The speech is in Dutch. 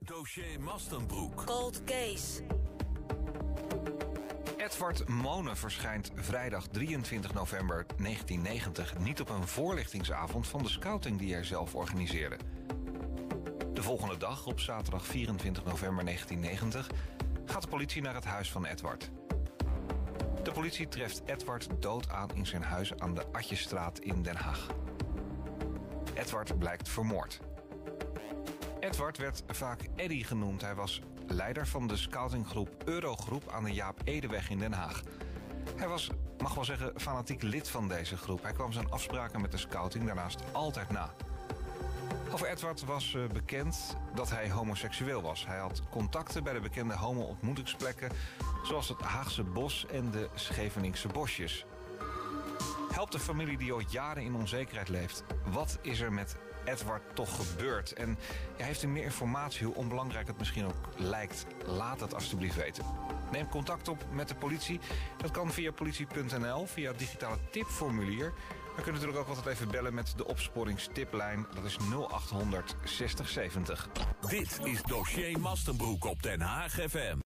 Dossier Mastenbroek. Cold Case. Edward Monen verschijnt vrijdag 23 november 1990 niet op een voorlichtingsavond van de scouting die hij zelf organiseerde. De volgende dag, op zaterdag 24 november 1990, gaat de politie naar het huis van Edward. De politie treft Edward dood aan in zijn huis aan de Atjestraat in Den Haag. Edward blijkt vermoord. Edward werd vaak Eddy genoemd. Hij was leider van de scoutinggroep Eurogroep aan de Jaap Edeweg in Den Haag. Hij was, mag wel zeggen, fanatiek lid van deze groep. Hij kwam zijn afspraken met de scouting daarnaast altijd na. Over Edward was uh, bekend dat hij homoseksueel was. Hij had contacten bij de bekende homo-ontmoetingsplekken... zoals het Haagse Bos en de Scheveningse Bosjes. Helpt de familie die al jaren in onzekerheid leeft. Wat is er met Edward toch gebeurd? En ja, heeft u meer informatie, hoe onbelangrijk het misschien ook lijkt? Laat het alstublieft weten. Neem contact op met de politie. Dat kan via politie.nl, via het digitale tipformulier. We kunnen natuurlijk ook altijd even bellen met de opsporingstiplijn. Dat is 0800 6070. Dit is Dossier Mastenbroek op Den Haag FM.